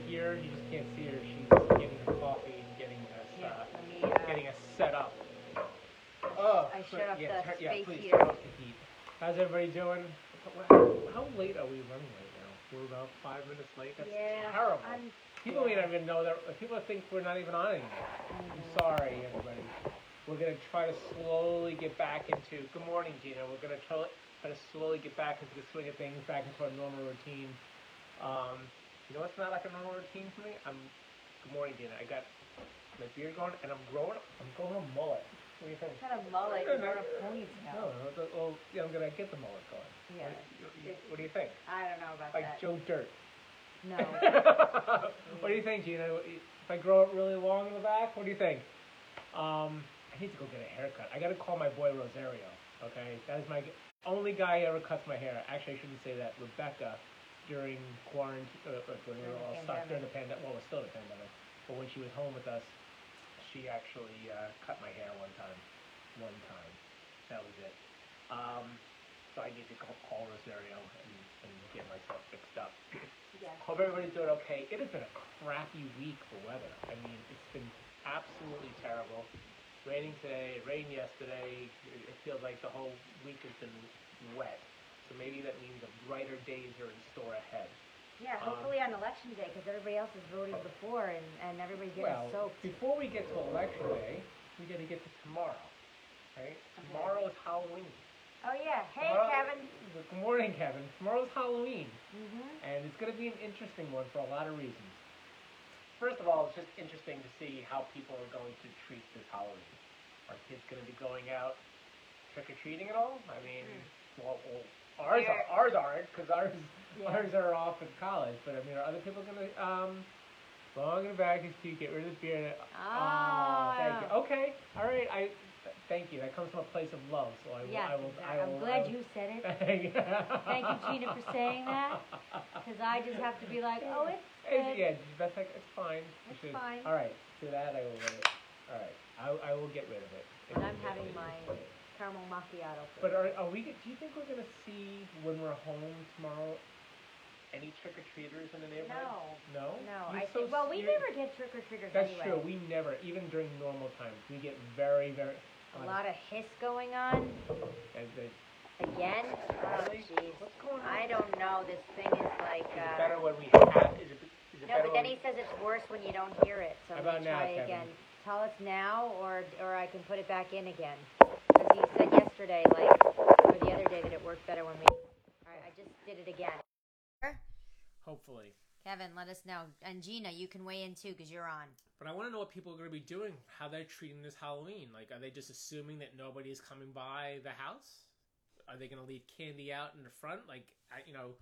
actually here. You just can't see her. She's getting her coffee and getting us, uh, let me, uh, getting us set up. Oh, I shut off yeah, the turn- yeah, space please off the heat. How's everybody doing? How, how late are we running right now? We're about five minutes late. That's Yeah, terrible. I'm- people may not even know that. People think we're not even on anymore. I'm sorry, everybody. We're gonna try to slowly get back into. Good morning, Gina. We're gonna try, try to slowly get back into the swing of things, back into our normal routine. Um, you know what's not like a normal routine for me? I'm. Good morning, Gina. I got my beard going, and I'm growing. I'm growing a mullet. What do you think? Kind of mullet, you're you're a a ponytail. No, no, the- well, yeah, I'm gonna get the mullet going. Yeah. What, do you- what do you think? I don't know about Like that. Like Joe Dirt. No. what do you think, Gina? If I grow it really long in the back, what do you think? Um, I need to go get a haircut. I gotta call my boy Rosario. Okay, that is my only guy who ever cuts my hair. Actually, I shouldn't say that. Rebecca, during quarantine, uh, when we were all stuck during the pandemic. Well, it was still the pandemic, but when she was home with us, she actually uh, cut my hair one time. One time, that was it. Um, so I need to call, call Rosario and, and get myself fixed up. Yeah. Hope everybody's doing okay. It has been a crappy week for weather. I mean, it's been absolutely terrible. Raining today, it rained yesterday. It feels like the whole week has been wet. So maybe that means the brighter days are in store ahead. Yeah, Um, hopefully on election day, because everybody else is voting before and, and everybody's getting well, soaked. before we get to election day, we got to get to tomorrow. Right? Tomorrow is Halloween. Oh, yeah. Hey, Tomorrow- Kevin. Good morning, Kevin. Tomorrow's Halloween. Mm-hmm. and it's going to be an interesting one for a lot of reasons. First of all, it's just interesting to see how people are going to treat this Halloween. Are kids going to be going out trick or treating at all? I mean, well, well ours are, ours aren't because ours Yeah. ours are off in college. But I mean, are other people going to? Um, long the back is cute. Get rid of this beard. Oh, thank you. Ah. Okay, all right. I thank you. That comes from a place of love. So I will. Yes, I will. I I'm glad I will, you said it, Thank you. Gina, for saying that, because I just have to be like, oh, it's good. yeah, that's like it's fine. It's should- fine. All right, to that I will. All right, I, I will get rid of it. And I'm having my caramel macchiato. But are, are we? Do you think we're gonna see when we're home tomorrow? Any trick or treaters in the neighborhood? no, No. no. You're I so think, well, we serious. never get trick or treaters That's anyway. true. We never, even during normal times, we get very, very. A lot of hiss going on. And the, Again? Oh, jeez. what's going on? I don't know. This thing is like. Is it Uh, better when we have? Is it? Is it no, but then he says it's worse when you don't hear it. So How about now, try Kevin? again. Tell us now, or or I can put it back in again. Because he said yesterday, like, or the other day, that it worked better when we. All right, I just did it again. Hopefully. Kevin, let us know, and Gina, you can weigh in too, because you're on. But I want to know what people are going to be doing, how they're treating this Halloween. Like, are they just assuming that nobody is coming by the house? Are they going to leave candy out in the front, like, at, you know,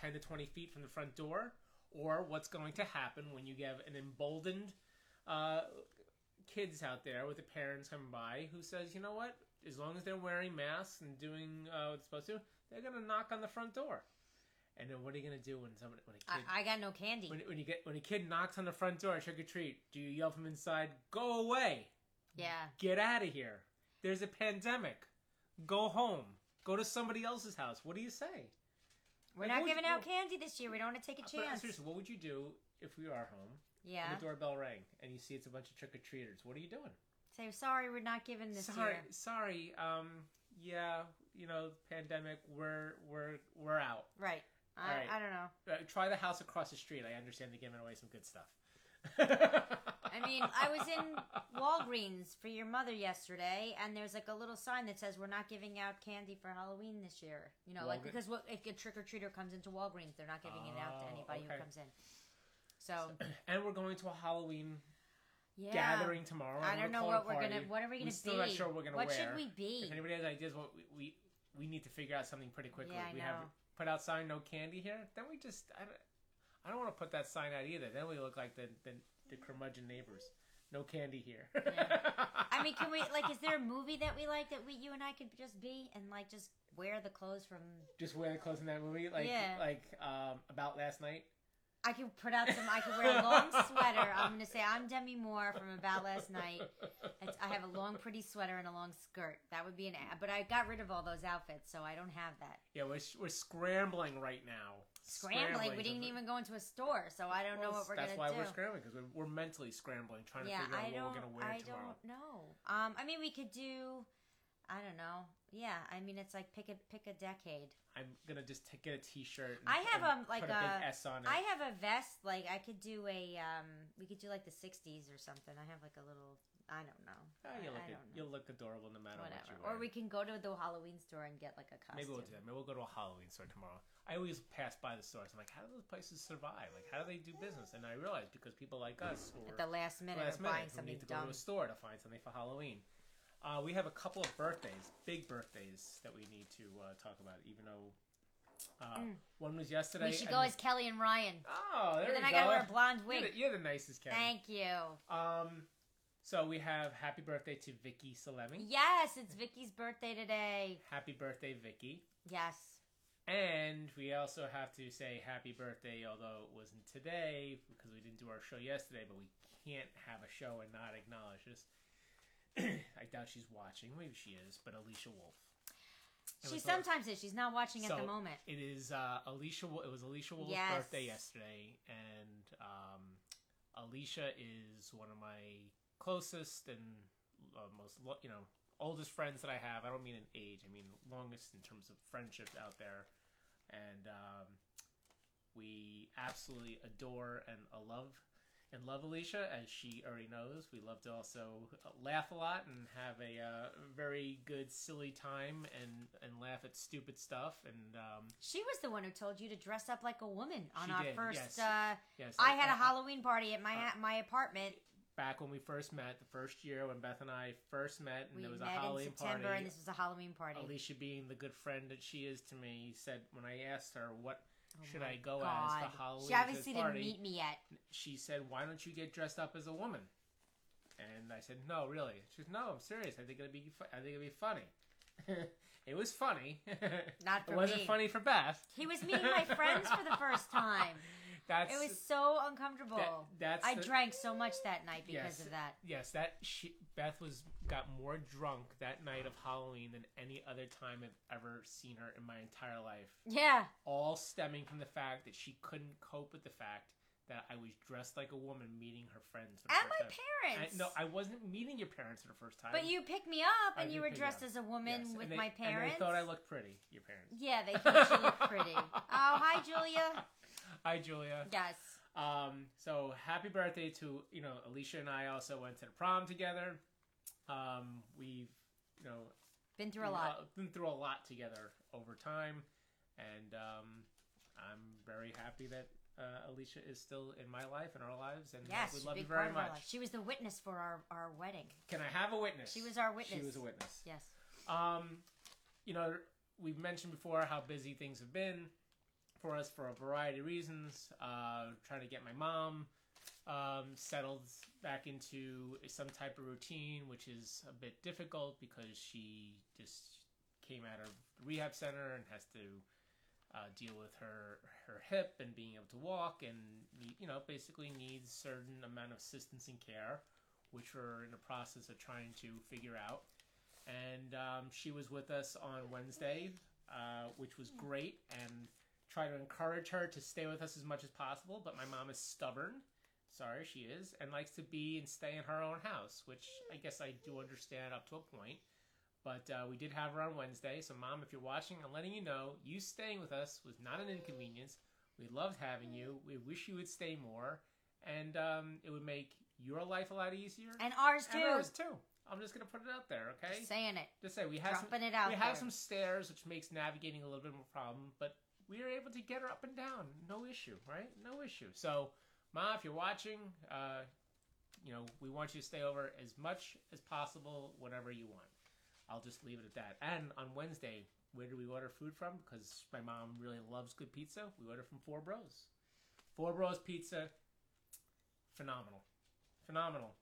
10 to 20 feet from the front door? Or what's going to happen when you have an emboldened uh, kids out there with the parents coming by who says, you know what, as long as they're wearing masks and doing uh, what they're supposed to, they're to knock on the front door. And then what are you going to do when somebody, when a kid I, I got no candy. when, when you get when a kid knocks on the front door trick or treat, do you yell from inside, "Go away, Yeah. get out of here"? There's a pandemic. Go home. Go to somebody else's house. What do you say? We're Like, not giving you- out candy this year. We don't want to take a But chance. seriously, what would you do if we are home Yeah. and the doorbell rang and you see it's a bunch of trick or treaters? What are you doing? Say sorry, we're not giving this sorry, year. sorry. Um, yeah, you know, pandemic. We're we're we're out. Right. I, right. I don't know. Uh, try the house across the street. I understand they're giving away some good stuff. I mean, I was in Walgreens for your mother yesterday, and there's like a little sign that says we're not giving out candy for Halloween this year. You know, like because what, if a trick or treater comes into Walgreens, they're not giving it out to Oh, anybody okay. who comes in. So and we're going to a Halloween yeah, gathering tomorrow. I don't know what we're party. gonna. What are we gonna We're still be? not sure what we're gonna what wear. should we be? If anybody has ideas, what we, we we need to figure out something pretty quickly. Yeah, I we have put out sign no candy here. Then we just I don't, I don't want to put that sign out either. Then we look like the the, the curmudgeon neighbors. No candy here. I mean, can we like? Is there a movie that we like that we you and I could just be and like just wear the clothes from? Just wear the clothes in that movie, like Yeah. like um, about last night. I could put out some. I could wear a long sweater. I'm gonna say I'm Demi Moore from About Last Night. It's, I have a long, pretty sweater and a long skirt. That would be an. ad. But I got rid of all those outfits, so I don't have that. Yeah, we're we're scrambling right now. Scrambling. We didn't even go into a store, so I don't know what we're that's gonna do. That's why we're scrambling because we're, we're mentally scrambling, trying to yeah, figure out I what we're gonna wear I tomorrow. don't know. Um, I mean, we could do. I don't know. Yeah, I mean, it's like pick a pick a decade. I'm gonna just t- get a T-shirt. And, I have, um, like put a big a- S on it. I have a vest. Like I could do a. Um, we could do like the '60s or something. I have like a little. I don't know. Oh, you'll look I it- don't know. you'll look adorable no matter what you wear. Or we can go to the Halloween store and get like a costume. Maybe we'll do that. Maybe we'll go to a Halloween store tomorrow. I always pass by the stores. I'm like, how do those places survive? Like, how do they do business? And I realize because people like us who At the last minute last minute buying something need to go dumb. to a store to find something for Halloween. Uh, we have a couple of birthdays, big birthdays that we need to uh, talk about. Even though uh, one was yesterday. Mm. We should go as Kelly and Ryan. Oh, there And then I go. gotta wear a blonde You're wig. the, you're the nicest, Kevin. Thank you. Um, so we have happy birthday to Vicky Salemi. Yes, it's Vicky's birthday today. Happy birthday, Vicky. Yes. And we also have to say happy birthday, although it wasn't today because we didn't do our show yesterday, but we can't have a show and not acknowledge this. I doubt she's watching. Maybe she is, but Alicia Wolf. It She sometimes is. She's not watching at the moment. It is uh, Alicia. It was Alicia Wolf's Yes. birthday yesterday, and um, Alicia is one of my closest and uh, most lo- you know oldest friends that I have. I don't mean in age. I mean longest in terms of friendships out there, and um, we absolutely adore and uh, love. And love Alicia, as she already knows. We love to also uh, laugh a lot and have a uh, very good, silly time and, and laugh at stupid stuff. And um, She was the one who told you to dress up like a woman on our did, first. yes. Uh, yes, I had uh, a Halloween party at my my apartment. back when we first met, the first year when Beth and I first met, and We there was a Halloween party. and this was a Halloween party. Alicia, being the good friend that she is to me, said when I asked her what Oh my I go God. as the Halloween She obviously didn't party, meet me yet. she said, "Why don't you get dressed up as a woman?" And I said, "No, really." She said, "No, I'm serious. I think it'd be. Fu- I think it'd be funny." it was funny. Not for it wasn't me. funny for Beth. He was meeting my friends for the first time. That's It was so uncomfortable. That- that's I the- drank so much that night because Yes. of that. Yes, that she, Beth was got more drunk that night of Halloween than any other time I've ever seen her in my entire life. Yeah. All stemming from the fact that she couldn't cope with the fact that I was dressed like a woman meeting her friends. For the And first my time. parents. I, no, I wasn't meeting your parents for the first time. But you picked me up I and you were dressed as a woman Yes, with and they- my parents. And they thought I looked pretty. Your parents. Yeah, they thought you looked pretty. Oh, hi, Julia. Hi, Julia. Yes. Um, so happy birthday to you know Alicia and I also went to the prom together. Um, we've you know Been through a lot. uh, been through a lot together over time, and um, I'm very happy that uh, Alicia is still in my life and our lives, and Yes, we love you very part of our much. She was the witness for our, our wedding. Can I have a witness? She was our witness. She was a witness. Yes. Um, you know, we've mentioned before how busy things have been for us for a variety of reasons. Uh, trying to get my mom um, settled back into some type of routine, which is a bit difficult because she just came out of rehab center and has to uh, deal with her her hip and being able to walk and you know basically needs certain amount of assistance and care, which we're in the process of trying to figure out and um, she was with us on Wednesday, uh, which was great, and try to encourage her to stay with us as much as possible. But my mom is stubborn, sorry, she is, and likes to be and stay in her own house, which I guess I do understand up to a point. But uh, we did have her on Wednesday, so mom, if you're watching, I'm letting you know you staying with us was not an inconvenience. We loved having you. We wish you would stay more, and um, it would make your life a lot easier. And ours too. And ours too. I'm just gonna put it out there, okay? Just saying it. Just say we have some, it out we there. have some stairs, which makes navigating a little bit more problem, but we are able to get her up and down, no issue, right? No issue. So, Ma, if you're watching, uh, you know we want you to stay over as much as possible, whenever you want. I'll just leave it at that. And on Wednesday, where do we order food from? Because my mom really loves good pizza. We order from Four Bros. Four Bros Pizza, phenomenal, phenomenal.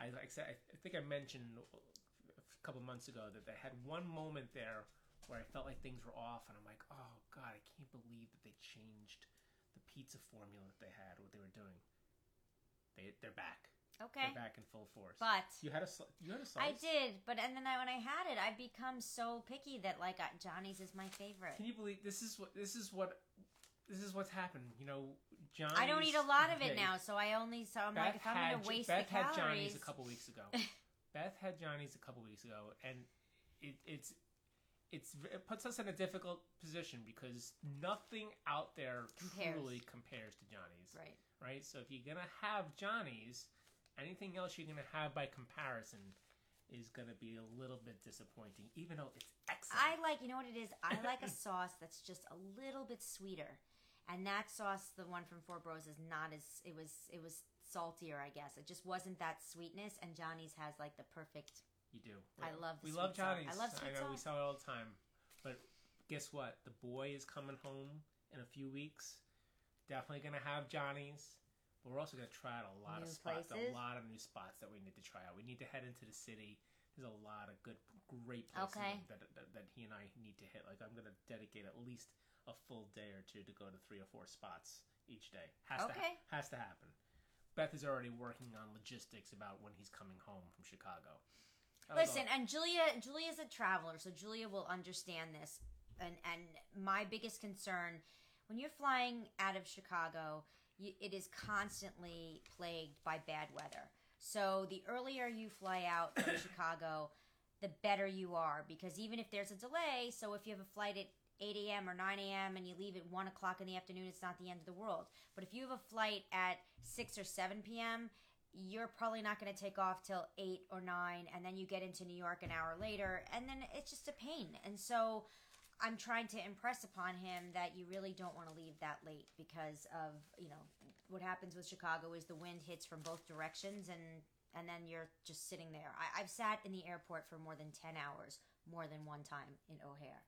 I like I I think I mentioned a couple months ago that they had one moment there where I felt like things were off, and I'm like, oh god, I can't believe that they changed the pizza formula that they had, what they were doing. They they're back. Okay. They're back in full force. But you had a sli- you had a I slice. I did, but and then I, when I had it, I've become so picky that like I, Johnny's is my favorite. Can you believe this is what this is what this is what's happened? You know, Johnny's. I don't eat a lot of it now, so I only so I'm Beth like if I'm gonna waste Beth the had calories. Johnny's a couple weeks ago. Beth had Johnny's a couple weeks ago, and it, it's it's it puts us in a difficult position because nothing out there Compares. truly compares to Johnny's. right. right? So if you're gonna have Johnny's, anything else you're gonna have by comparison is gonna be a little bit disappointing, even though it's excellent. I like you know what it is. I like a sauce that's just a little bit sweeter, and that sauce, the one from Four Bros, is not as it was. It was saltier, I guess. It just wasn't that sweetness, and Johnny's has like the perfect. You do. I love the we sweet love sauce. Johnny's. I love sweet know we sauce. sell it all the time, but guess what? The boy is coming home in a few weeks. Definitely gonna have Johnny's. But we're also gonna try out a lot New of spots, places? a lot of new spots that we need to try out. We need to head into the city. There's a lot of good, great places Okay. that, that, that he and I need to hit. Like I'm gonna dedicate at least a full day or two to go to three or four spots each day. Has to Okay. has to happen. Beth is already working on logistics about when he's coming home from Chicago. Listen, all- and Julia, Julia's a traveler, so Julia will understand this. And and my biggest concern when you're flying out of Chicago, you, it is constantly plagued by bad weather. So the earlier you fly out from Chicago, the better you are because even if there's a delay, so if you have a flight at 8 a.m. or 9 a.m. and you leave at 1 o'clock in the afternoon, it's not the end of the world. But if you have a flight at 6 or 7 p.m., you're probably not going to take off till 8 or 9, and then you get into New York an hour later, and then it's just a pain. And so I'm trying to impress upon him that you really don't want to leave that late because of, you know, what happens with Chicago is the wind hits from both directions and and then you're just sitting there. I, I've sat in the airport for more than 10 hours more than one time in O'Hare.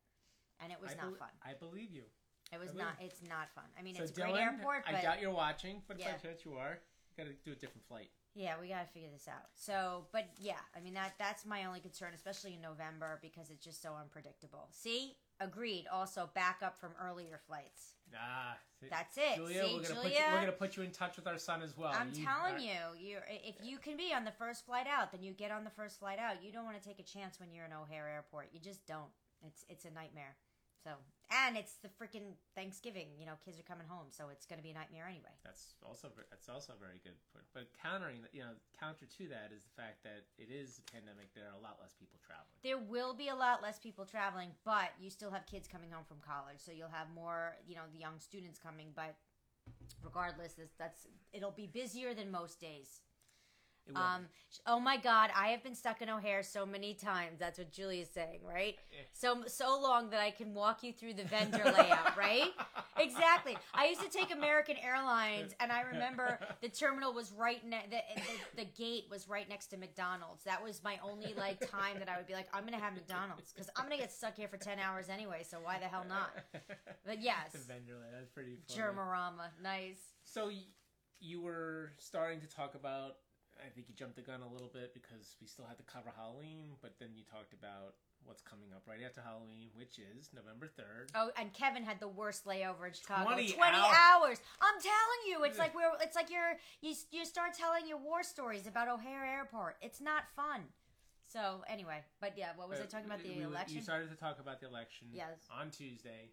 And it was I not bel- fun. I believe you. It was not it's not fun. I mean, So it's a great airport, but I doubt you're watching, but Yeah. by chance you are. You got to do a different flight. Yeah, we gotta figure this out. So, but yeah, I mean that that's my only concern, especially in November because it's just so unpredictable. See, agreed. Also, back up from earlier flights. Ah, That's it. Julia, See, we're gonna put Julia? you, we're gonna put you in touch with our son as well. I'm You- telling you, you if you can be on the first flight out, then you get on the first flight out. You don't want to take a chance when you're in O'Hare Airport. You just don't. It's it's a nightmare. So, and it's the freaking Thanksgiving. You know, kids are coming home, so it's gonna be a nightmare anyway. That's also that's also a very good point. But countering, you know, counter to that is the fact that it is a pandemic. There are a lot less people traveling. There will be a lot less people traveling, but you still have kids coming home from college, so you'll have more, you know, the young students coming. But regardless, this, that's it'll be busier than most days. Um, oh my God, I have been stuck in O'Hare so many times. That's what Julia's saying, right? So so long that I can walk you through the vendor layout, right? Exactly. I used to take American Airlines, and I remember the terminal was right ne- the, the the gate was right next to McDonald's. That was my only like time that I would be like, I'm gonna have McDonald's because I'm gonna get stuck here for ten hours anyway. So why the hell not? But yes, The vendor, that's pretty funny. Germarama, nice. So y- you were starting to talk about. I think you jumped the gun a little bit because we still had to cover Halloween, but then you talked about what's coming up right after Halloween, which is November third. Oh, and Kevin had the worst layover in Chicago. 20 Twenty, hours. hours. I'm telling you, it's like we're. It's like you're. You you start telling your war stories about O'Hare Airport. It's not fun. So anyway, but yeah, what was I talking about? The Uh, We- election. You started to talk about the election. Yes. On Tuesday.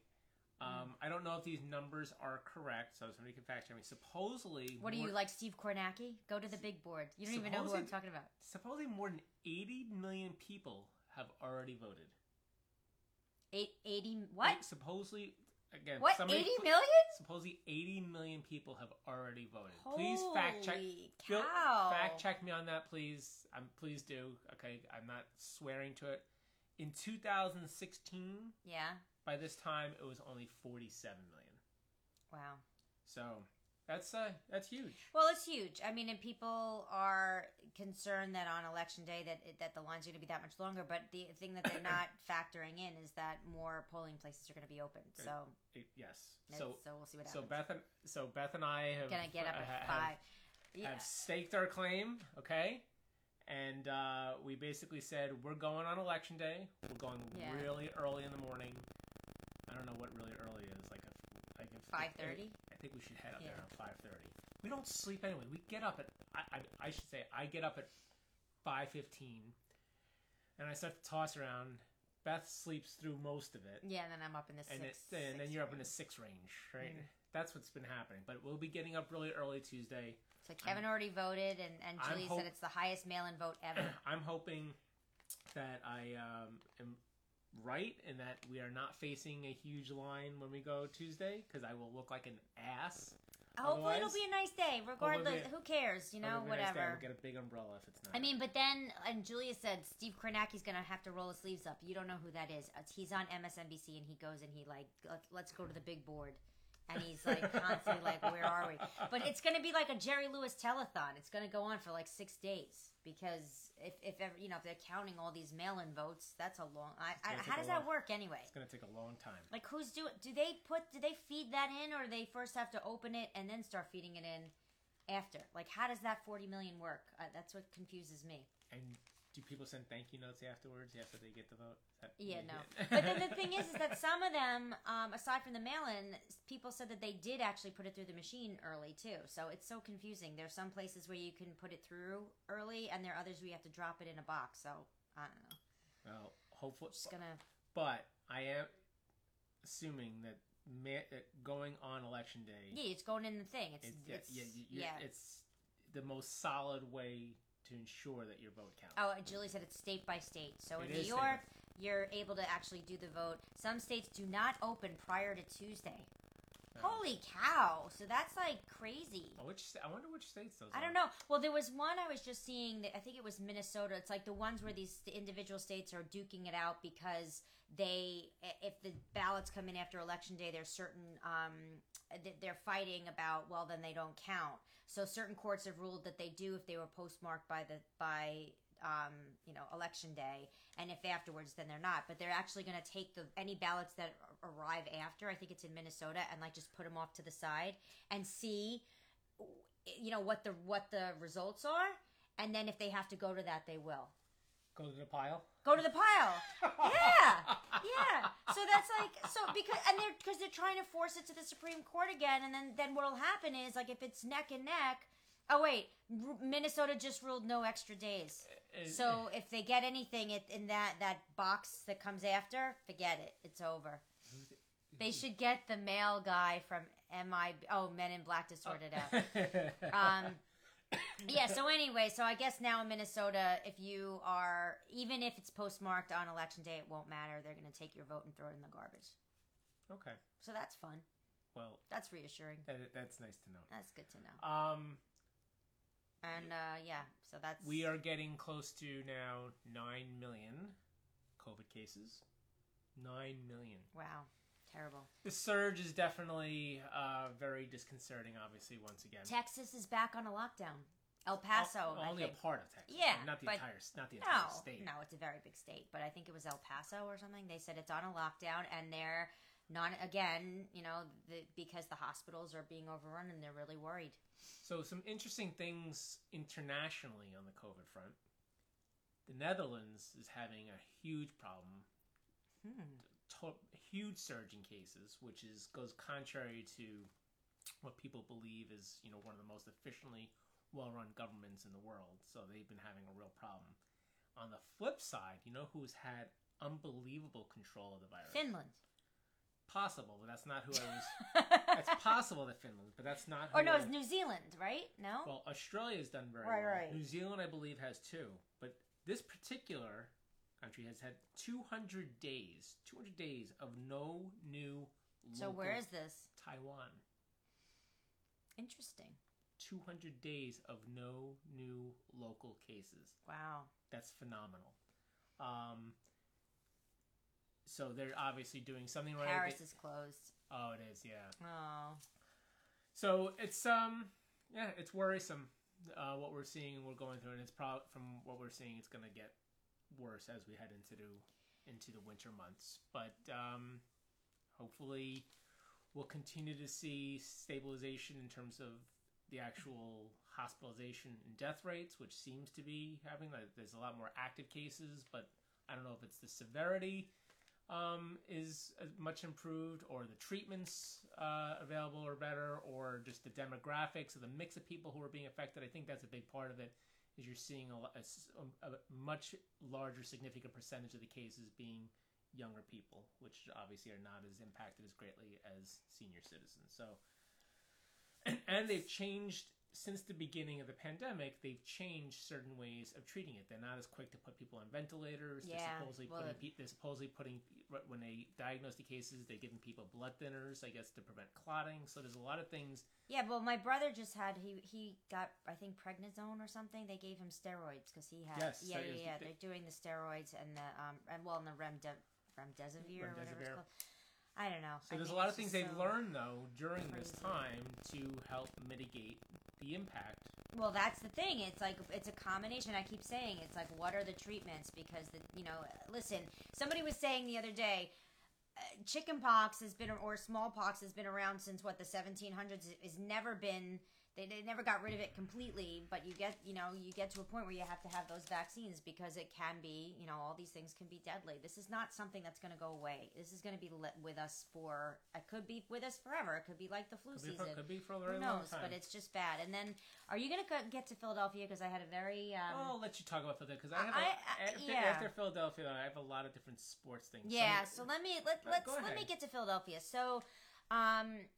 Um, I don't know if these numbers are correct, so somebody can fact check me. Supposedly, what are more- you like, Steve Kornacki? Go to the big board. You don't even know who I'm talking about. Supposedly, more than 80 million people have already voted. Eight, 80, What? Supposedly, again, What? somebody Eighty put- million? Supposedly, 80 million people have already voted. please fact check. Holy Bill, fact check me on that, please. I'm please do. Okay, I'm not swearing to it. In 2016, Yeah. By this time, it was only 47 million. Wow. So That's uh, that's huge. Well, it's huge. I mean, and people are concerned that on election day that that the lines are going to be that much longer. But the thing that they're not factoring in is that more polling places are going to be open. So, It- yes. so, So we'll see what happens. so. Beth and so Beth and I have Gonna get up at have- five. Yeah. have staked our claim, okay? And uh, we basically said we're going on election day. We're going Yeah. really early in the morning. I don't know what really early is, like a a 5:30? I think we should head up Yeah. there around five thirty. We don't sleep anyway. We get up at I, I, I should say I get up at five fifteen, and I start to toss around. Beth sleeps through most of it, Yeah, and then I'm up in the and, six. it, and then six you're up in the range. six range, right? Mhm. That's what's been happening. But we'll be getting up really early Tuesday. So Kevin already voted, and and I'm Julie hope- said it's the highest mail-in vote ever. I'm hoping that I um, am right and that we are not facing a huge line when we go Tuesday because I will look like an ass. Hopefully, it'll be a nice day. Regardless, be- who cares? You know, Other than next day, I whatever. will get a big umbrella if it's not. I mean, but then, and Julia said Steve Kornacki's gonna have to roll his sleeves up. You don't know who that is. Uh, He's on MSNBC, and he goes and he like, "Let- let's go to the big board, and he's like constantly like, where are we? But it's gonna be like a Jerry Lewis telethon. It's gonna go on for like six days because if if ever you know if they're counting all these mail-in votes, that's a long. I, I, how does a that work anyway? it's gonna take a long time. Like who's doing? Do they put? Do they feed that in, or do they first have to open it and then start feeding it in after? Like how does that forty million work? Uh, that's what confuses me. And do people send thank you notes afterwards after they get the vote? Yeah, no. But then the thing is, is that some of them, um, aside from the mail-in, people said that they did actually put it through the machine early too. So it's so confusing. There's some places where you can put it through early, and there are others where you have to drop it in a box. So I don't know. well, hopefully, Just gonna. but I am assuming that, ma- going on election day, Yeah, it's going in the thing. It's it's, it's yeah, you're- yeah. it's the most solid way to ensure that your vote counts. Oh, Julie said it's state by state. So It in New is state York, you're able to actually do the vote. Some states do not open prior to Tuesday. Oh. Holy cow! So that's like crazy. Oh, which sta- I wonder which states those. I are. don't know. Well, there was one I was just seeing. That I think it was Minnesota. It's like the ones where hmm. these individual states are duking it out because they, if the ballots come in after election day, there's certain um, they're fighting about. Well, then they don't count. So certain courts have ruled that they do if they were postmarked by the by. Um, you know, election day, and if afterwards, then they're not. But they're actually going to take the any ballots that arrive after. I think it's in Minnesota, and like just put them off to the side and see you know what the what the results are and then if they have to go to that they will Go to the pile. go to the pile. Yeah. Yeah. So that's like so because and they're because they're trying to force it to the supreme court again and then then what'll happen is like if it's neck and neck oh wait R- minnesota just ruled no extra days. Uh, so if they get anything it- in that that box that comes after forget it. It's over. They should get the mail guy from mi oh men in black to sort it out. Um, yeah. So anyway, so I guess now in Minnesota, if you are even if it's postmarked on election day, it won't matter. They're going to take your vote and throw it in the garbage. okay. So that's fun. Well, That's reassuring. that, that's nice to know. That's good to know. Um, And uh, yeah, so that's we are getting close to now nine million COVID cases. Nine million. wow, terrible. The surge is definitely uh, very disconcerting. Obviously, once again, Texas is back on a lockdown. El Paso, O- only a part of Texas. Yeah, not the entire, not the entire No, state. no, it's a very big state, but I think it was El Paso or something. They said it's on a lockdown, and they're not again, you know, the, because the hospitals are being overrun, and they're really worried. So, some interesting things internationally on the COVID front. The Netherlands is having a huge problem, to- huge surge in cases, which is goes contrary to what people believe is you know one of the most efficiently well-run governments in the world. So they've been having a real problem. On the flip side, you know who's had unbelievable control of the virus? Finland. Possible, but that's not who I was. it's possible that Finland, but that's not. Oh, who Or no, I- it's New Zealand, right? No. well, Australia's done very Right, well. right. New Zealand, I believe, has two. But this particular country has had 200 days, 200 days of no new. so where is this? Taiwan? Interesting. 200 days of no new local cases. Wow. That's phenomenal. Um, so they're obviously doing something right. Paris is closed. oh, it is, yeah. Oh. So it's um yeah, it's worrisome uh, what we're seeing and we're going through, and it's probably from what we're seeing, it's going to get worse as we head into the into the winter months. But um, hopefully, we'll continue to see stabilization in terms of the actual hospitalization and death rates, which seems to be having. Like, there's a lot more active cases, but I don't know if it's the severity um, is uh, much improved, or the treatments uh, available are better, or just the demographics or the mix of people who are being affected. I think that's a big part of it. Is you're seeing a, a, um, a much larger, significant percentage of the cases being younger people, which obviously are not as impacted as greatly as senior citizens. So, and, and they've changed since the beginning of the pandemic, they've changed certain ways of treating it. They're not as quick to put people on ventilators. Yeah, they're supposedly well, putting they're supposedly putting when they diagnose the cases, they're giving people blood thinners, I guess, to prevent clotting. So there's a lot of things. Yeah, well, my brother just had he he got I think prednisone or something. They gave him steroids because he had Yes, yeah so yeah was- yeah. they- They're doing the steroids and the um and well and the remde- remdesivir, or whatever it's Remdesivir. called. I don't know. So I there's a lot of things they've learned though during this time to help mitigate the impact. Well, that's the thing. It's like it's a combination. I keep saying it's like what are the treatments? Because the you know, listen. Somebody was saying the other day, uh, has been or smallpox has been around since what the 1700s. It's never been. They, they never got rid of it completely, but you get you know you get to a point where you have to have those vaccines because it can be you know all these things can be deadly. This is not something that's going to go away. This is going to be lit with us for it could be with us forever. It could be like the flu Could be season. for, could be for a Who very long knows? time. But it's just bad. And then, are you going to get to Philadelphia? Because I had a very um, Well, I'll let you talk about Philadelphia because I have a, I- I- after, yeah. after Philadelphia, I have a lot of different sports things. yeah. Some- So let me let let's let me get to Philadelphia. So, um, I-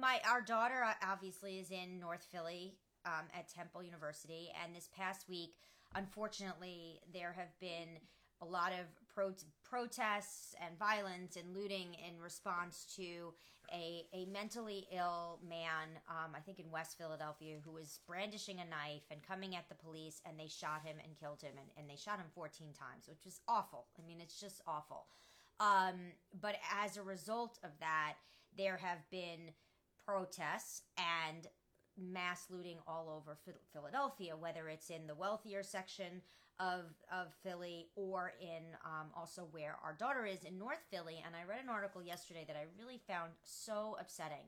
my our daughter uh, obviously is in North Philly um, at Temple University, and this past week, unfortunately, there have been a lot of pro- protests and violence and looting in response to a, a mentally ill man, um, I think in West Philadelphia, who was brandishing a knife and coming at the police, and they shot him and killed him, and, and they shot him 14 times, which is awful. I mean, it's just awful. Um, but as a result of that, there have been protests and mass looting all over Philadelphia, whether it's in the wealthier section of of Philly or in um, also where our daughter is in North Philly. And I read an article yesterday that I really found so upsetting.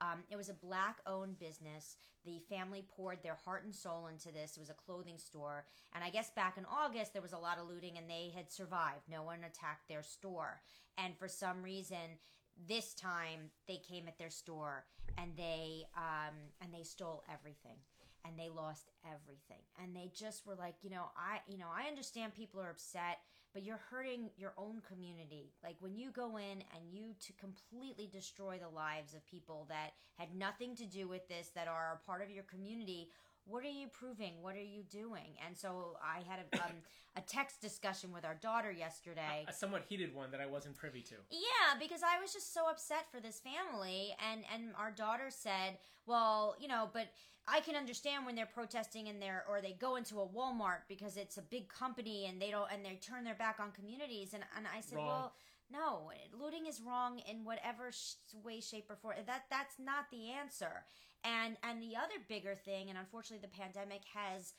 Um, it was a black owned business. The family poured their heart and soul into this. It was a clothing store. And I guess back in August, there was a lot of looting and they had survived. No one attacked their store. And for some reason, this time they came at their store and they um, and they stole everything and they lost everything. And they just were like you know i you know i understand people are upset but you're hurting your own community. Like when you go in and you to completely destroy the lives of people that had nothing to do with this that are a part of your community what are you proving what are you doing and so i had a, um, a text discussion with our daughter yesterday a somewhat heated one that I wasn't privy to. yeah, because I was just so upset for this family, and and our daughter said, "Well, you know, but I can understand when they're protesting in there, or they go into a Walmart because it's a big company and they don't and they turn their back on communities." And and I said, Wrong. "Well." No, looting is wrong in whatever sh- way, shape, or form. That that's not the answer. And and the other bigger thing, and unfortunately, the pandemic has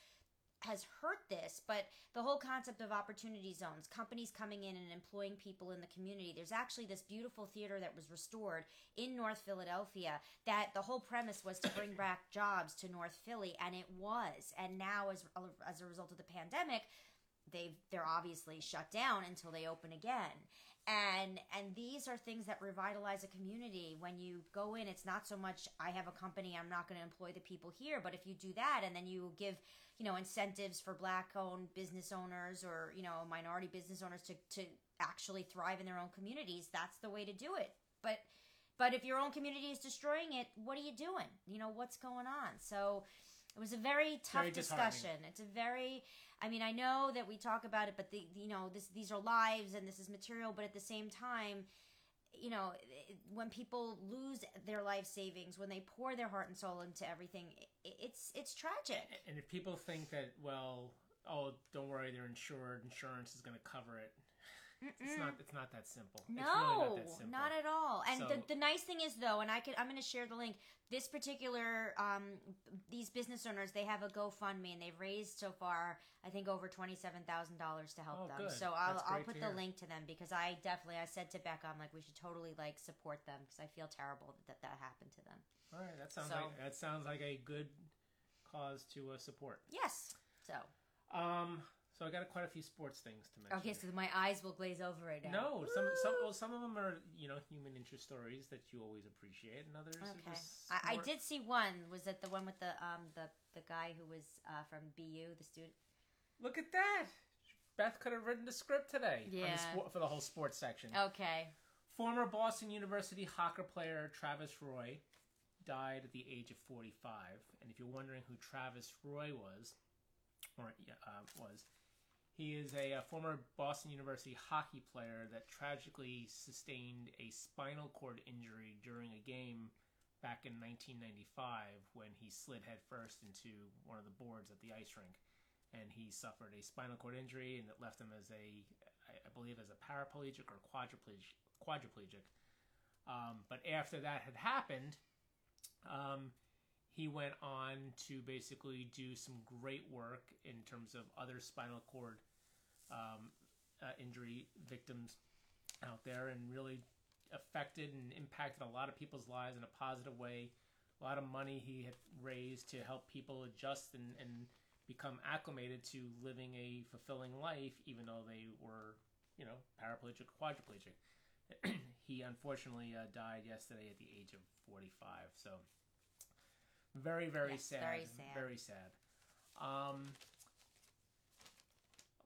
has hurt this, but the whole concept of opportunity zones, companies coming in and employing people in the community. There's actually this beautiful theater that was restored in North Philadelphia that the whole premise was to bring back jobs to North Philly, and it was. And now, as uh, as a result of the pandemic, they've they're obviously shut down until they open again and and these are things that revitalize a community. When you go in it's not so much i have a company i'm not going to employ the people here. But if you do that and then you give you know incentives for black owned business owners or you know minority business owners to to actually thrive in their own communities that's the way to do it. But but if your own community is destroying it what are you doing? You know what's going on? So it was a very tough Very discussion. It's a very i mean i know that we talk about it but the you know this these are lives and this is material but at the same time you know when people lose their life savings when they pour their heart and soul into everything it, it's it's tragic And if people think that, well, oh, don't worry, they're insured, insurance is going to cover it. It's not. It's not that simple. No, it's really not, that simple. not at all. And So- the, the nice thing is though, and I could I'm going to share the link. This particular um these business owners, they have a GoFundMe and they've raised so far I think over $27,000 to help Oh, them. good. So I'll I'll put the hear. link to them because I definitely I said to Becca I'm like we should totally like support them because I feel terrible that that happened to them. All right, that sounds So- like that sounds like a good cause to uh, support. Yes. So, Um, so I got quite a few sports things to mention. okay, so my eyes will glaze over right now. No, some some well, some of them are you know human interest stories that you always appreciate, and others. are Okay. just I, I did see one. Was it the one with the um the the guy who was uh, from BU, the student? Look at that. Beth could have written the script today. on the Yeah. sport- for the whole sports section. Okay. Former Boston University hockey player Travis Roy died at the age of 45. And if you're wondering who Travis Roy was, or uh, was, he is a, uh former Boston University hockey player that tragically sustained a spinal cord injury during a game back in 1995 when he slid headfirst into one of the boards at the ice rink. And he suffered a spinal cord injury, and it left him as a, I believe, as a paraplegic or quadriplegic. quadriplegic. Um, but after that had happened, um, he went on to basically do some great work in terms of other spinal cord um, uh, injury victims out there and really affected and impacted a lot of people's lives in a positive way. A lot of money he had raised to help people adjust and, and become acclimated to living a fulfilling life, even though they were, you know, paraplegic quadriplegic. he unfortunately uh, died yesterday at the age of 45. So, very, very Yes, sad. very sad. Very sad. Um,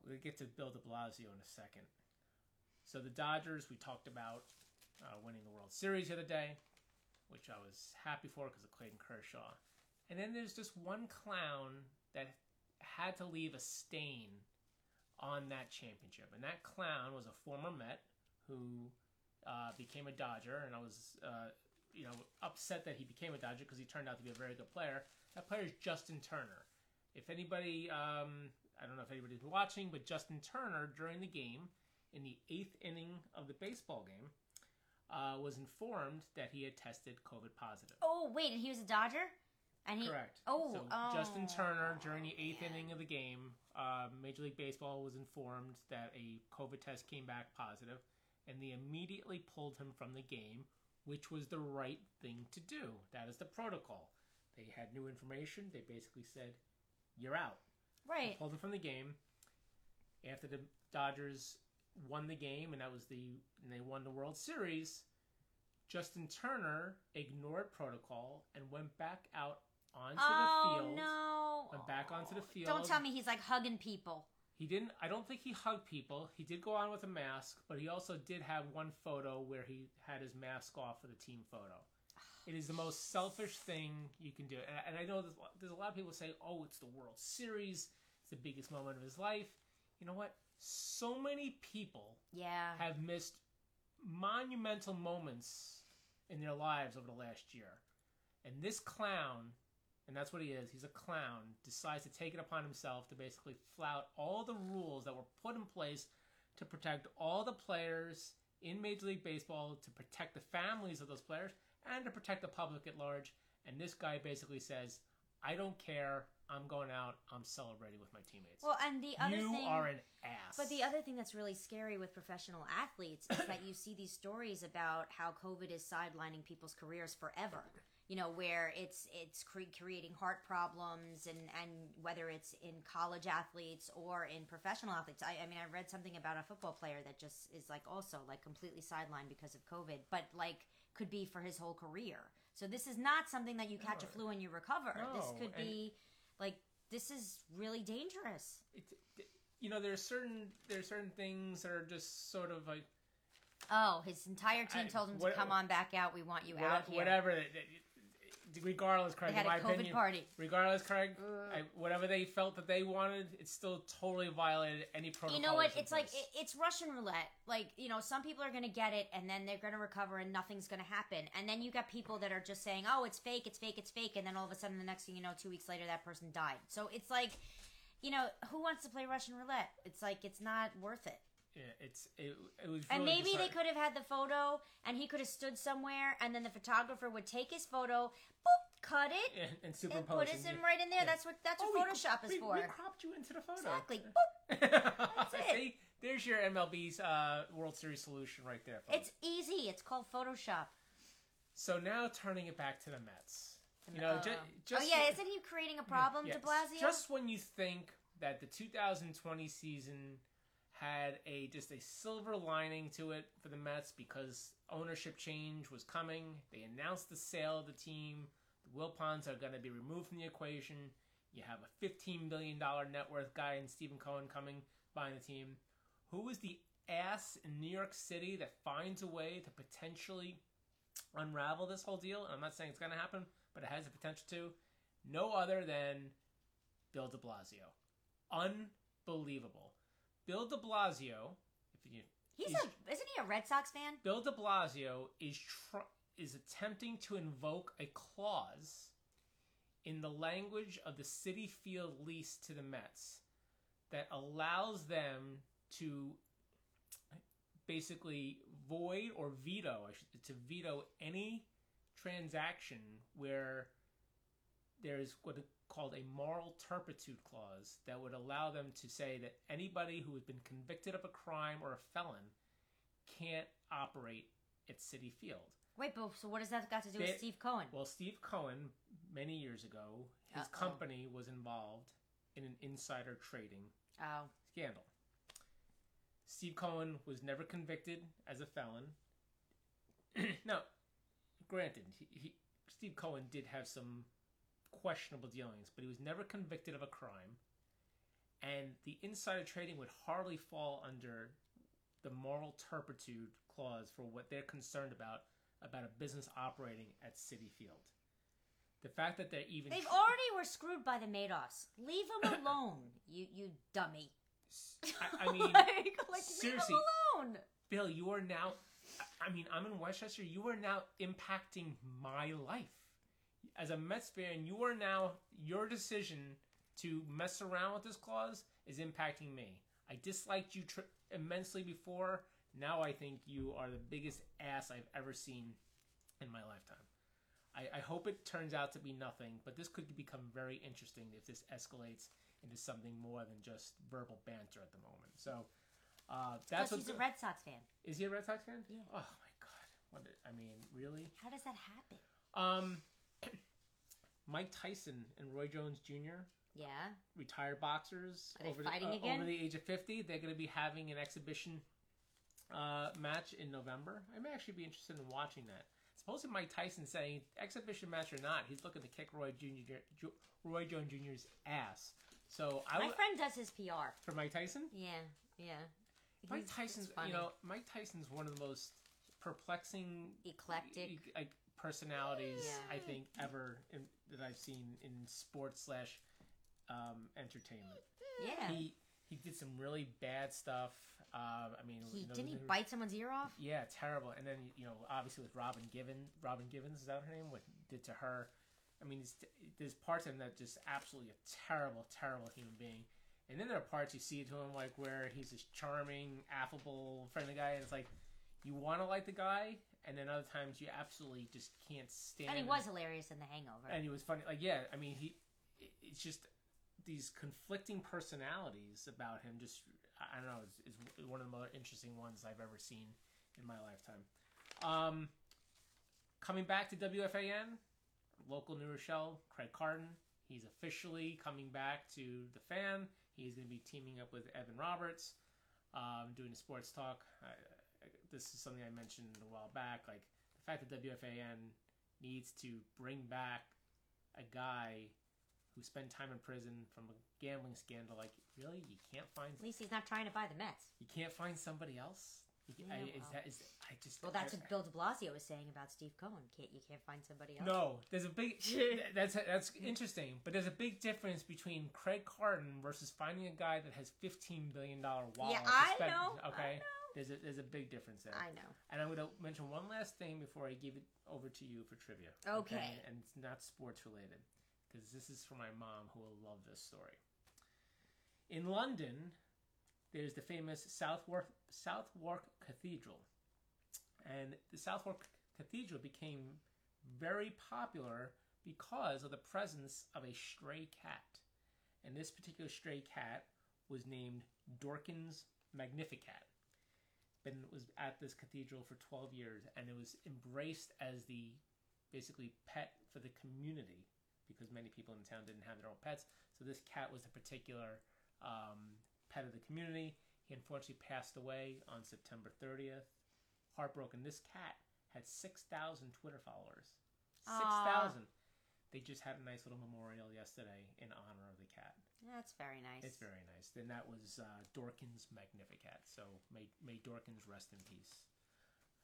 we'll get to Bill de Blasio in a second. So, the Dodgers, we talked about uh, winning the World Series the other day, which I was happy for because of Clayton Kershaw. And then there's just one clown that had to leave a stain on that championship. And that clown was a former Met who uh, became a Dodger, and I was, uh, you know, upset that he became a Dodger because he turned out to be a very good player. That player is Justin Turner. If anybody, um, I don't know if anybody's watching, but Justin Turner during the game, in the eighth inning of the baseball game, uh, was informed that he had tested COVID positive. Oh wait, and he was a Dodger, and he. Correct. Oh, so oh. Justin Turner during the eighth inning of the game, uh, Major League Baseball was informed that a COVID test came back positive, and they immediately pulled him from the game, which was the right thing to do. That is the protocol. They had new information. They basically said, "You're out." Right. Pulled him from the game. After the Dodgers won the game, and that was the and they won the World Series. Justin Turner ignored protocol and went back out onto Oh the field. Oh no! Went back onto the field. Don't tell me he's like hugging people. He didn't. I don't think he hugged people. He did go on with a mask, but he also did have one photo where he had his mask off for the team photo. It is the most selfish thing you can do, and, and I know there's, there's a lot of people say, "Oh, it's the World Series. It's the biggest moment of his life." You know what? So many people Yeah. have missed monumental moments in their lives over the last year. And this clown, and that's what he is, he's a clown, decides to take it upon himself to basically flout all the rules that were put in place to protect all the players in Major League Baseball, to protect the families of those players, and to protect the public at large. And this guy basically says, I don't care. I'm going out. I'm celebrating with my teammates. well, and the other you thing. are an ass. But the other thing that's really scary with professional athletes is that you see these stories about how COVID is sidelining people's careers forever. You know, where it's it's cre- creating heart problems, and and whether it's in college athletes or in professional athletes. I, I mean, I read something about a football player that just is like also like completely sidelined because of COVID, but like could be for his whole career. So this is not something that you catch a flu and you recover. this could and- be like this is really dangerous. it, you know there's certain there's certain things that are just sort of like Oh, his entire team told him to what- come on back out. We want you out here. whatever regardless Craig They had in a my COVID opinion party. regardless Craig I, whatever they felt that they wanted it still totally violated any protocol You know what? It's like it, it's Russian roulette. Like you know, some people are going to get it, and then they're going to recover, and nothing's going to happen. And then you got people that are just saying, "Oh, it's fake, it's fake, it's fake," and then all of a sudden, the next thing you know, two weeks later, that person died. So it's like, you know, who wants to play Russian roulette? It's like it's not worth it. Yeah, it's it, it was. And really maybe they could have had the photo, and he could have stood somewhere, and then the photographer would take his photo, boop, cut it, and, and and superimpose put us it. in right in there. Yeah. That's what that's Oh, what we- Photoshop is we, for. We cropped you into the photo. exactly. Boop. That's it. See, there's your MLB's uh, World Series solution right there. Folks. It's easy. It's called Photoshop. so now turning it back to the Mets. You know, Uh, just oh yeah, isn't he creating a problem, Yes. De Blasio? Just when you think that the 2020 season had a just a silver lining to it for the Mets because ownership change was coming, they announced the sale of the team. The Wilpons are going to be removed from the equation. You have a 15 billion dollar net worth guy in Steven Cohen coming buying the team. Who is the ass in New York City that finds a way to potentially unravel this whole deal? I'm not saying it's going to happen, but it has the potential to. No other than Bill de Blasio. Unbelievable. Bill de Blasio, if you He's is- a isn't he a Red Sox fan? Bill de Blasio is tr- is attempting to invoke a clause in the language of the Citi Field lease to the Mets that allows them to basically void or veto should, to veto any transaction where there is what called a moral turpitude clause that would allow them to say that anybody who has been convicted of a crime or a felon can't operate at Citi Field. Wait, but so what does that got to do They- with Steve Cohen? Well, Steve Cohen, many years ago, his Uh-oh. company was involved in an insider trading Oh, scandal. Steve Cohen was never convicted as a felon. now, granted, he, he, Steve Cohen did have some questionable dealings, but he was never convicted of a crime. And the insider trading would hardly fall under the moral turpitude clause for what they're concerned about about a business operating at Citi Field. The fact that they're even they've already were screwed by the Madoffs. Leave them alone, you you dummy. I, I mean, like, like seriously. leave them alone. Bill, you are now. I mean, I'm in Westchester. You are now impacting my life. As a Mets fan, you are now. Your decision to mess around with this clause is impacting me. I disliked you tr- immensely before. Now I think you are the biggest ass I've ever seen in my lifetime. I, I hope it turns out to be nothing, but this could become very interesting if this escalates into something more than just verbal banter at the moment. So uh, that's Plus, what he's a Red Sox fan. is he a Red Sox fan? Yeah. Oh my god. What? a- I mean, really? How does that happen? Um, Mike Tyson and Roy Jones Jr. Yeah. retired boxers over the, uh, over the age of fifty. They're going to be having an exhibition uh, match in November. I may actually be interested in watching that. Supposedly Mike Tyson saying exhibition match or not, he's looking to kick Roy Jr. Ju- Roy Jones Jr.'s ass. So I My friend does his PR. for Mike Tyson. Yeah, yeah. Mike He's- Tyson's, you know, Mike Tyson's one of the most perplexing, Eclectic. like personalities Yeah. I think ever in, that I've seen in sports slash um, entertainment. Yeah. He, He he did some really bad stuff. Um, I mean, you know, didn't he bite someone's ear off? Yeah, terrible. And then you know, obviously with Robin Given, Robin Givens is that her name? What did to her? I mean, there's parts of him that just absolutely a terrible, terrible human being. And then there are parts you see to him like where he's this charming, affable, friendly guy, and it's like you want to like the guy, and then other times you absolutely just can't stand. And he was hilarious in The Hangover. and he was funny. Like yeah, I mean he, it's just these conflicting personalities about him. Just I don't know, is, is one of the more interesting ones I've ever seen in my lifetime. Um, coming back to WFAN, local New Rochelle, Craig Carton. He's officially coming back to the fan. He's going to be teaming up with Evan Roberts, um, doing a sports talk. I, this is something I mentioned a while back. Like the fact that WFAN needs to bring back a guy who spent time in prison from a gambling scandal. Like, really, you can't find At least he's not trying to buy the Mets. you can't find somebody else. You can, I, Yeah, is well. that is I just Well, that's I- what Bill De Blasio was saying about Steve Cohen. Can't you can't find somebody else? No, there's a big. that's that's interesting, but there's a big difference between Craig Carton versus finding a guy that has fifteen billion dollar wallet. Yeah, I spend- know, I Okay, know. There's a there's a big difference there. I know. And I'm going to mention one last thing before I give it over to you for trivia. Okay. And it's not sports related because this is for my mom who will love this story. In London, there's the famous Southwark Southwark Cathedral, and the Southwark Cathedral became very popular because of the presence of a stray cat, and this particular stray cat was named Doorkins Magnificat. Been was at this cathedral for 12 years, and it was embraced as the basically pet for the community because many people in town didn't have their own pets. So this cat was a particular um, pet of the community. He unfortunately passed away on September 30th. Heartbroken. This cat had 6,000 Twitter followers. 6,000. They just had a nice little memorial yesterday in honor of the cat. That's very nice. It's very nice. Then that was uh, Doorkins Magnificat. So may, may Doorkins rest in peace.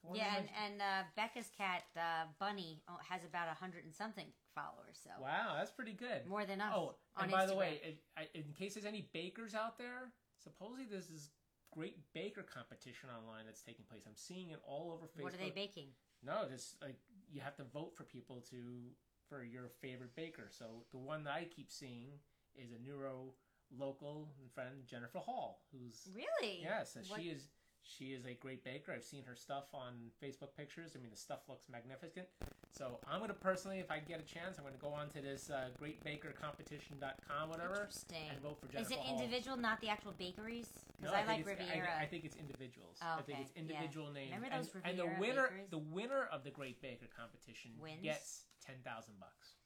Wanna yeah, and, and uh, Becca's cat, uh, Bunny, oh, has about a hundred and something followers. So Wow, that's pretty good. More than us Oh, and by the way, in case there's any bakers out there, supposedly there's this great baker competition online that's taking place. I'm seeing it all over Facebook. what are they baking? No, just like you have to vote for people to for your favorite baker. So the one that I keep seeing is a New Ro local friend Jennifer Hall, who's Really? Yes, and What- she is she is a great baker. I've seen her stuff on Facebook pictures. I mean, the stuff looks magnificent. So I'm gonna personally, if I get a chance, I'm gonna go on to this uh, greatbakercompetition.com, whatever, Interesting. and vote for Jennifer. Is it Hall. individual, not the actual bakeries? Because No, I, think like it's- I- I, think it's individuals. Oh, I think it's individual Yeah. names. Remember those and, and the winner, bakeries? the winner of the Great Baker competition Wins? gets ten thousand bucks.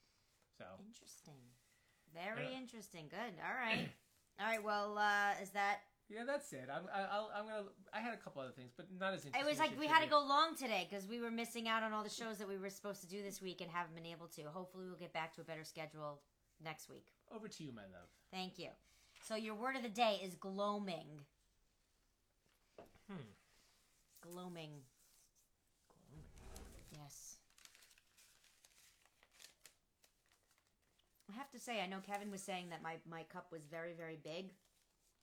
So Interesting. Very interesting. Good. All right. All right. Well, uh, is that? yeah, that's it. I'm, I, I'll, I'm gonna. I had a couple other things, but not as interesting. It was like we had to go long today because we were missing out on all the shows that we were supposed to do this week and haven't been able to. Hopefully, we'll get back to a better schedule next week. Over to you, my love. Thank you. So your word of the day is gloaming. Hmm. Gloaming. Yes. I have to say, I know Kevin was saying that my, my cup was very, very big,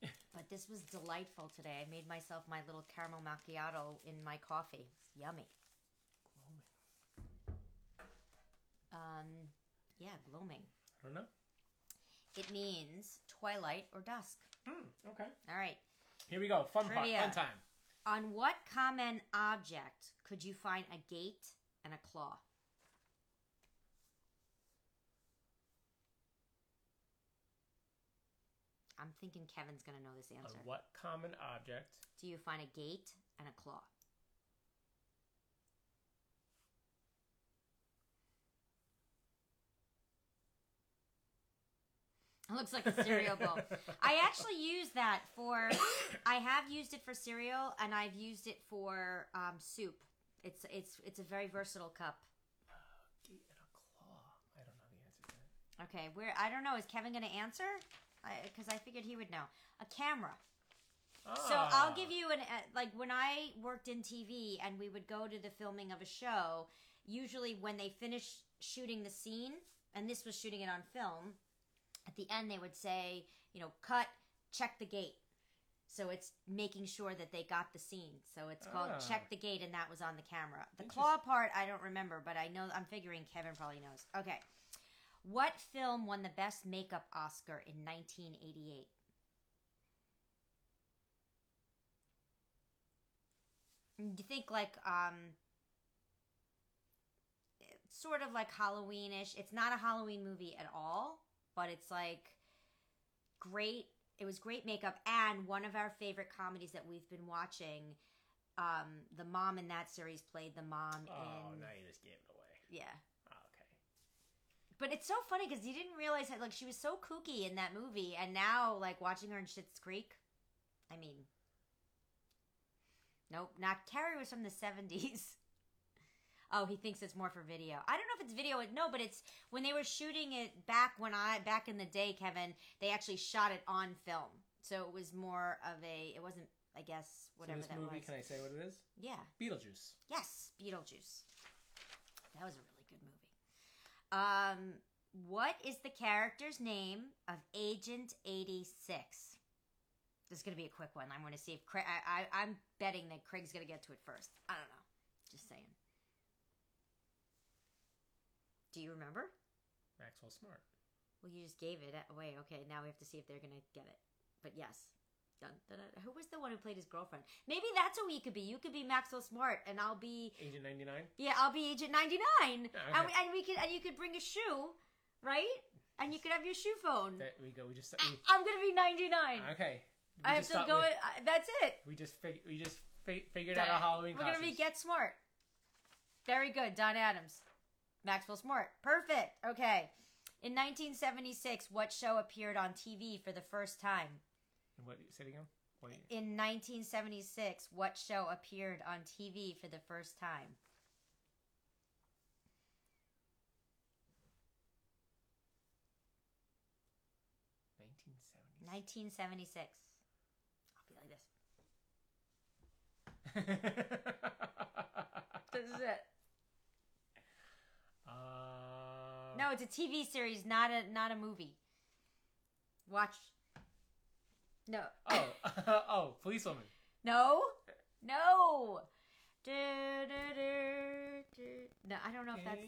but this was delightful today. I made myself my little caramel macchiato in my coffee. It's yummy. Um, yeah, gloaming. I don't know. It means twilight or dusk. Hmm. Okay. All right. Here we go. Fun part. Fun time. On what common object could you find a gate and a claw? I'm thinking Kevin's going to know this answer. what common object? Do you find a gate and a claw? It looks like a cereal bowl. I actually use that for. I have used it for cereal, and I've used it for um, soup. It's it's it's a very versatile cup. Gate and a claw. I don't know the answer to that. Okay, where I don't know. Is Kevin going to answer? Because I, figured he would know. A camera. So Ah. I'll give you an uh, like when I worked in TV and we would go to the filming of a show. Usually, when they finish shooting the scene, and this was shooting it on film, at the end they would say, you know, cut, check the gate. So it's making sure that they got the scene. So it's called Ah. check the gate, and that was on the camera. The claw part I don't remember, but I know I'm figuring Kevin probably knows. Okay, what film won the best makeup Oscar in 1988? You think like um sort of like Halloweenish? It's not a Halloween movie at all, but it's like great. It was great makeup and one of our favorite comedies that we've been watching. Um, the mom in that series played the mom Oh, in now you just gave it away. yeah. But it's so funny because you didn't realize that like she was so kooky in that movie, and now like watching her in Schitt's Creek, I mean, nope, not Carrie was from the seventies. Oh, he thinks it's more for video. I don't know if it's video. No, but it's when they were shooting it back when I back in the day, Kevin. They actually shot it on film, so it was more of a. It wasn't, I guess, So whatever this that movie, was. can I say what it is? Yeah. Beetlejuice. Yes, Beetlejuice. That was a really good movie. Um, what is the character's name of Agent 86? This is going to be a quick one. I'm going to see if Craig, I, I, I'm betting that Craig's going to get to it first. I don't know. Just saying. Do you remember? Maxwell Smart. Well, you just gave it away. Okay, now we have to see if they're going to get it. But yes, Dun, dun, dun. Who was the one who played his girlfriend? Maybe that's who he could be. You could be Maxwell Smart, and I'll be Agent 99? yeah, I'll be Agent Ninety Nine, Okay. and, we, and we could and you could bring a shoe, right? And you could have your shoe phone. There we go. We just. We, I'm gonna be ninety nine. okay. We I have to go. We, I- that's it. we just fig, we just fi- figured out our Halloween class. We're gonna be. Get Smart. Very good, Don Adams, Maxwell Smart. Perfect. Okay. In 1976, what show appeared on TV for the first time? What? Say it again. What? In 1976, what show appeared on TV for the first time? 1970. 1976. I'll be like this. This is it. uh, No, it's a TV series, not a not a movie. Watch. No. Oh, oh, policewoman. No. No. No, I don't know if that's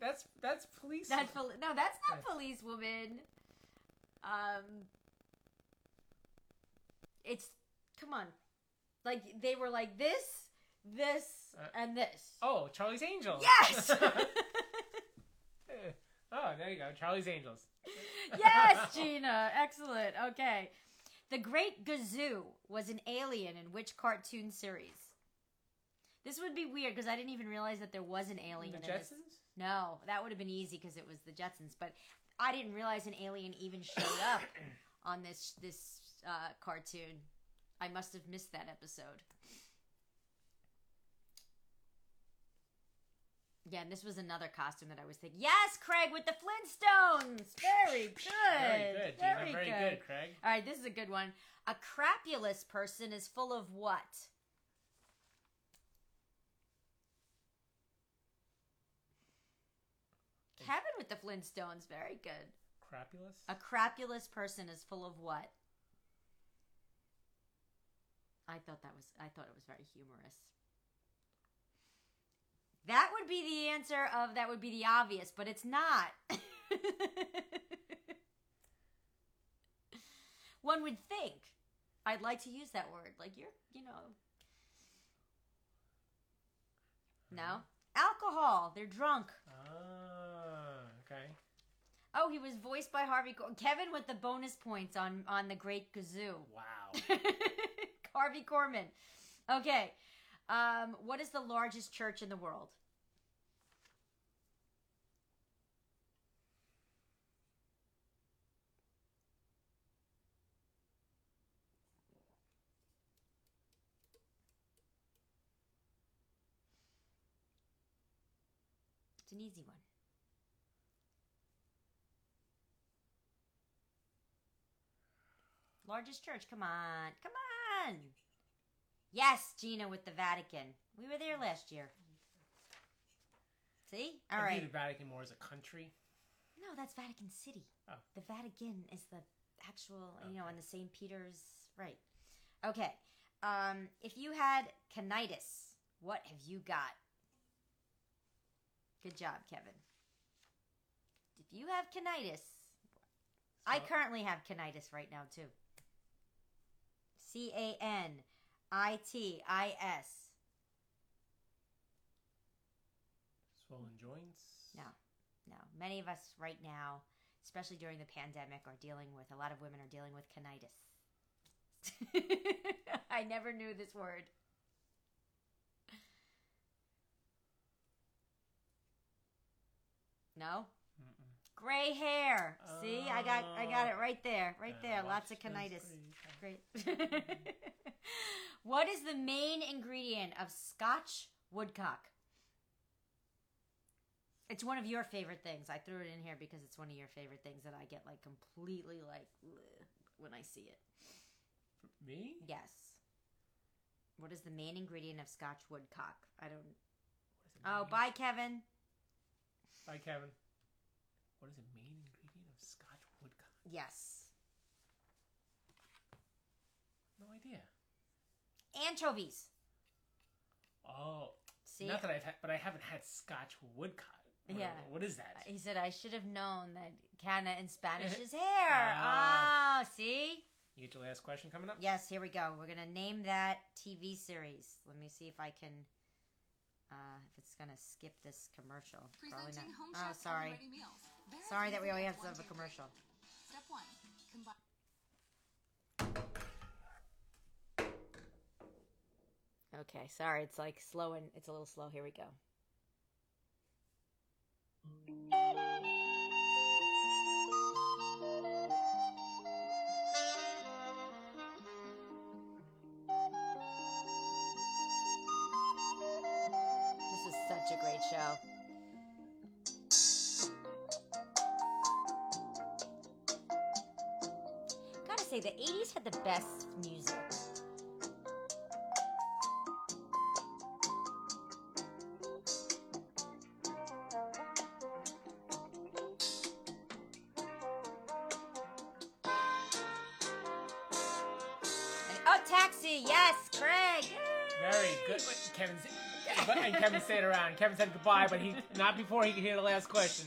that's that's police. that's no, that's not police woman. Um, it's come on, like they were like this, this, Uh, and this. oh, Charlie's Angels. Yes. oh, there you go, Charlie's Angels. yes, Gina. Excellent. Okay. The Great Gazoo was an alien in which cartoon series? This would be weird because I didn't even realize that there was an alien. The in this. Jetsons. No, that would have been easy because it was the Jetsons. But I didn't realize an alien even showed up on this this uh, cartoon. I must have missed that episode. Yeah, and this was another costume that I was thinking. Yes, Craig with the Flintstones. Very good. Very good, Gina. Very, good. Craig. All right, this is a good one. A crapulous person is full of what? Kevin with the Flintstones. Very good. Crapulous. A crapulous person is full of what? I thought that was I thought it was very humorous. That would be the answer of that would be the obvious, but it's not. One would think. I'd like to use that word. Like you're, you know. No. Alcohol. They're drunk. Ah, okay. Oh, he was voiced by Harvey Cor- Kevin with the bonus points on on the Great Gazoo. Wow. Harvey Korman. Okay. Um, what is the largest church in the world? It's an easy one. Largest church. Come on. Come on. Yes, Gina with the Vatican. We were there last year. See? All I view right. the Vatican more as a country. No, that's Vatican City. Oh. The Vatican is the actual, you know, on the St. Peter's. Right. Okay. Um, if you had canitis, what have you got? Good job, Kevin. If you have canitis, I So- currently have canitis right now, too. C A N I T I S. Swollen joints. No, no. Many of us right now, especially during the pandemic, are dealing with, a lot of women are dealing with canitis. I never knew this word. No? Gray hair. See, I got I got it right there. Right there. Lots of this great- what is the main ingredient of Scotch woodcock? It's one of your favorite things. I threw it in here because it's one of your favorite things that I get like completely like when I see it. Me? Yes. What is the main ingredient of Scotch woodcock? I don't. What is it Oh, bye, Kevin. Bye, Kevin. What is the main ingredient of Scotch woodcock? Yes. No idea. Anchovies. Oh, See, not that I've had, but I haven't had Scotch woodcock. What- Yeah. What is that? he said I should have known that Canna in Spanish is hair. Ah. Ah, see. You get your last question coming up? Yes, here we go. We're gonna name that TV series. Let me see if I can. Uh, if it's gonna skip this commercial. Probably Presenting not. Home Oh, sorry. Ready Meals. Very Sorry that we easy always have to have a commercial. Step one. Combine. Okay, sorry. It's like slow and it's a little slow. Here we go. This is such a great show. Say, the 80s had the best music. Oh, Taxi! Yes, Craig! Very good. Kevin's but- and Kevin stayed around. Kevin said goodbye, but he not before he could hear the last question.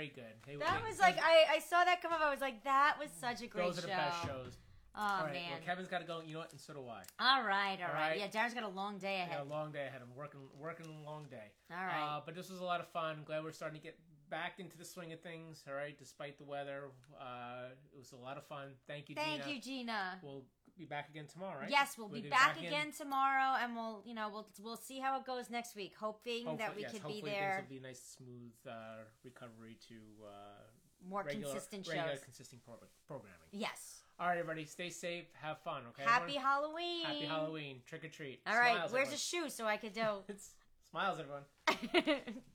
Very good. They- that they- was like I, I saw that come up. I was like, that was such a great those are the show. best shows. Oh All right, man! well, Kevin's got to go. You know what? And so do I. all right, all All right. right. Yeah, Darren's got a long day ahead. a long day ahead. I'm working, working a long day. All right. Uh, but this was a lot of fun. Glad we're starting to get back into the swing of things. All right, despite the weather, uh, it was a lot of fun. Thank you, Thank Gina. you, Gina. We'll be back again tomorrow, right? Yes, we'll be get back in. again tomorrow, and we'll, you know, we'll we'll see how it goes next week. Hoping that we yes, could be hopefully there. Things will be a nice, smooth uh, recovery to uh, More regular, consistent regular, shows. consistent pro- programming. Yes. All right, everybody, stay safe, have fun. Okay. Happy everyone? Halloween. Happy Halloween. Trick or treat. All right. Smiles, Where's everyone. shoe so I could do? Smiles, everyone.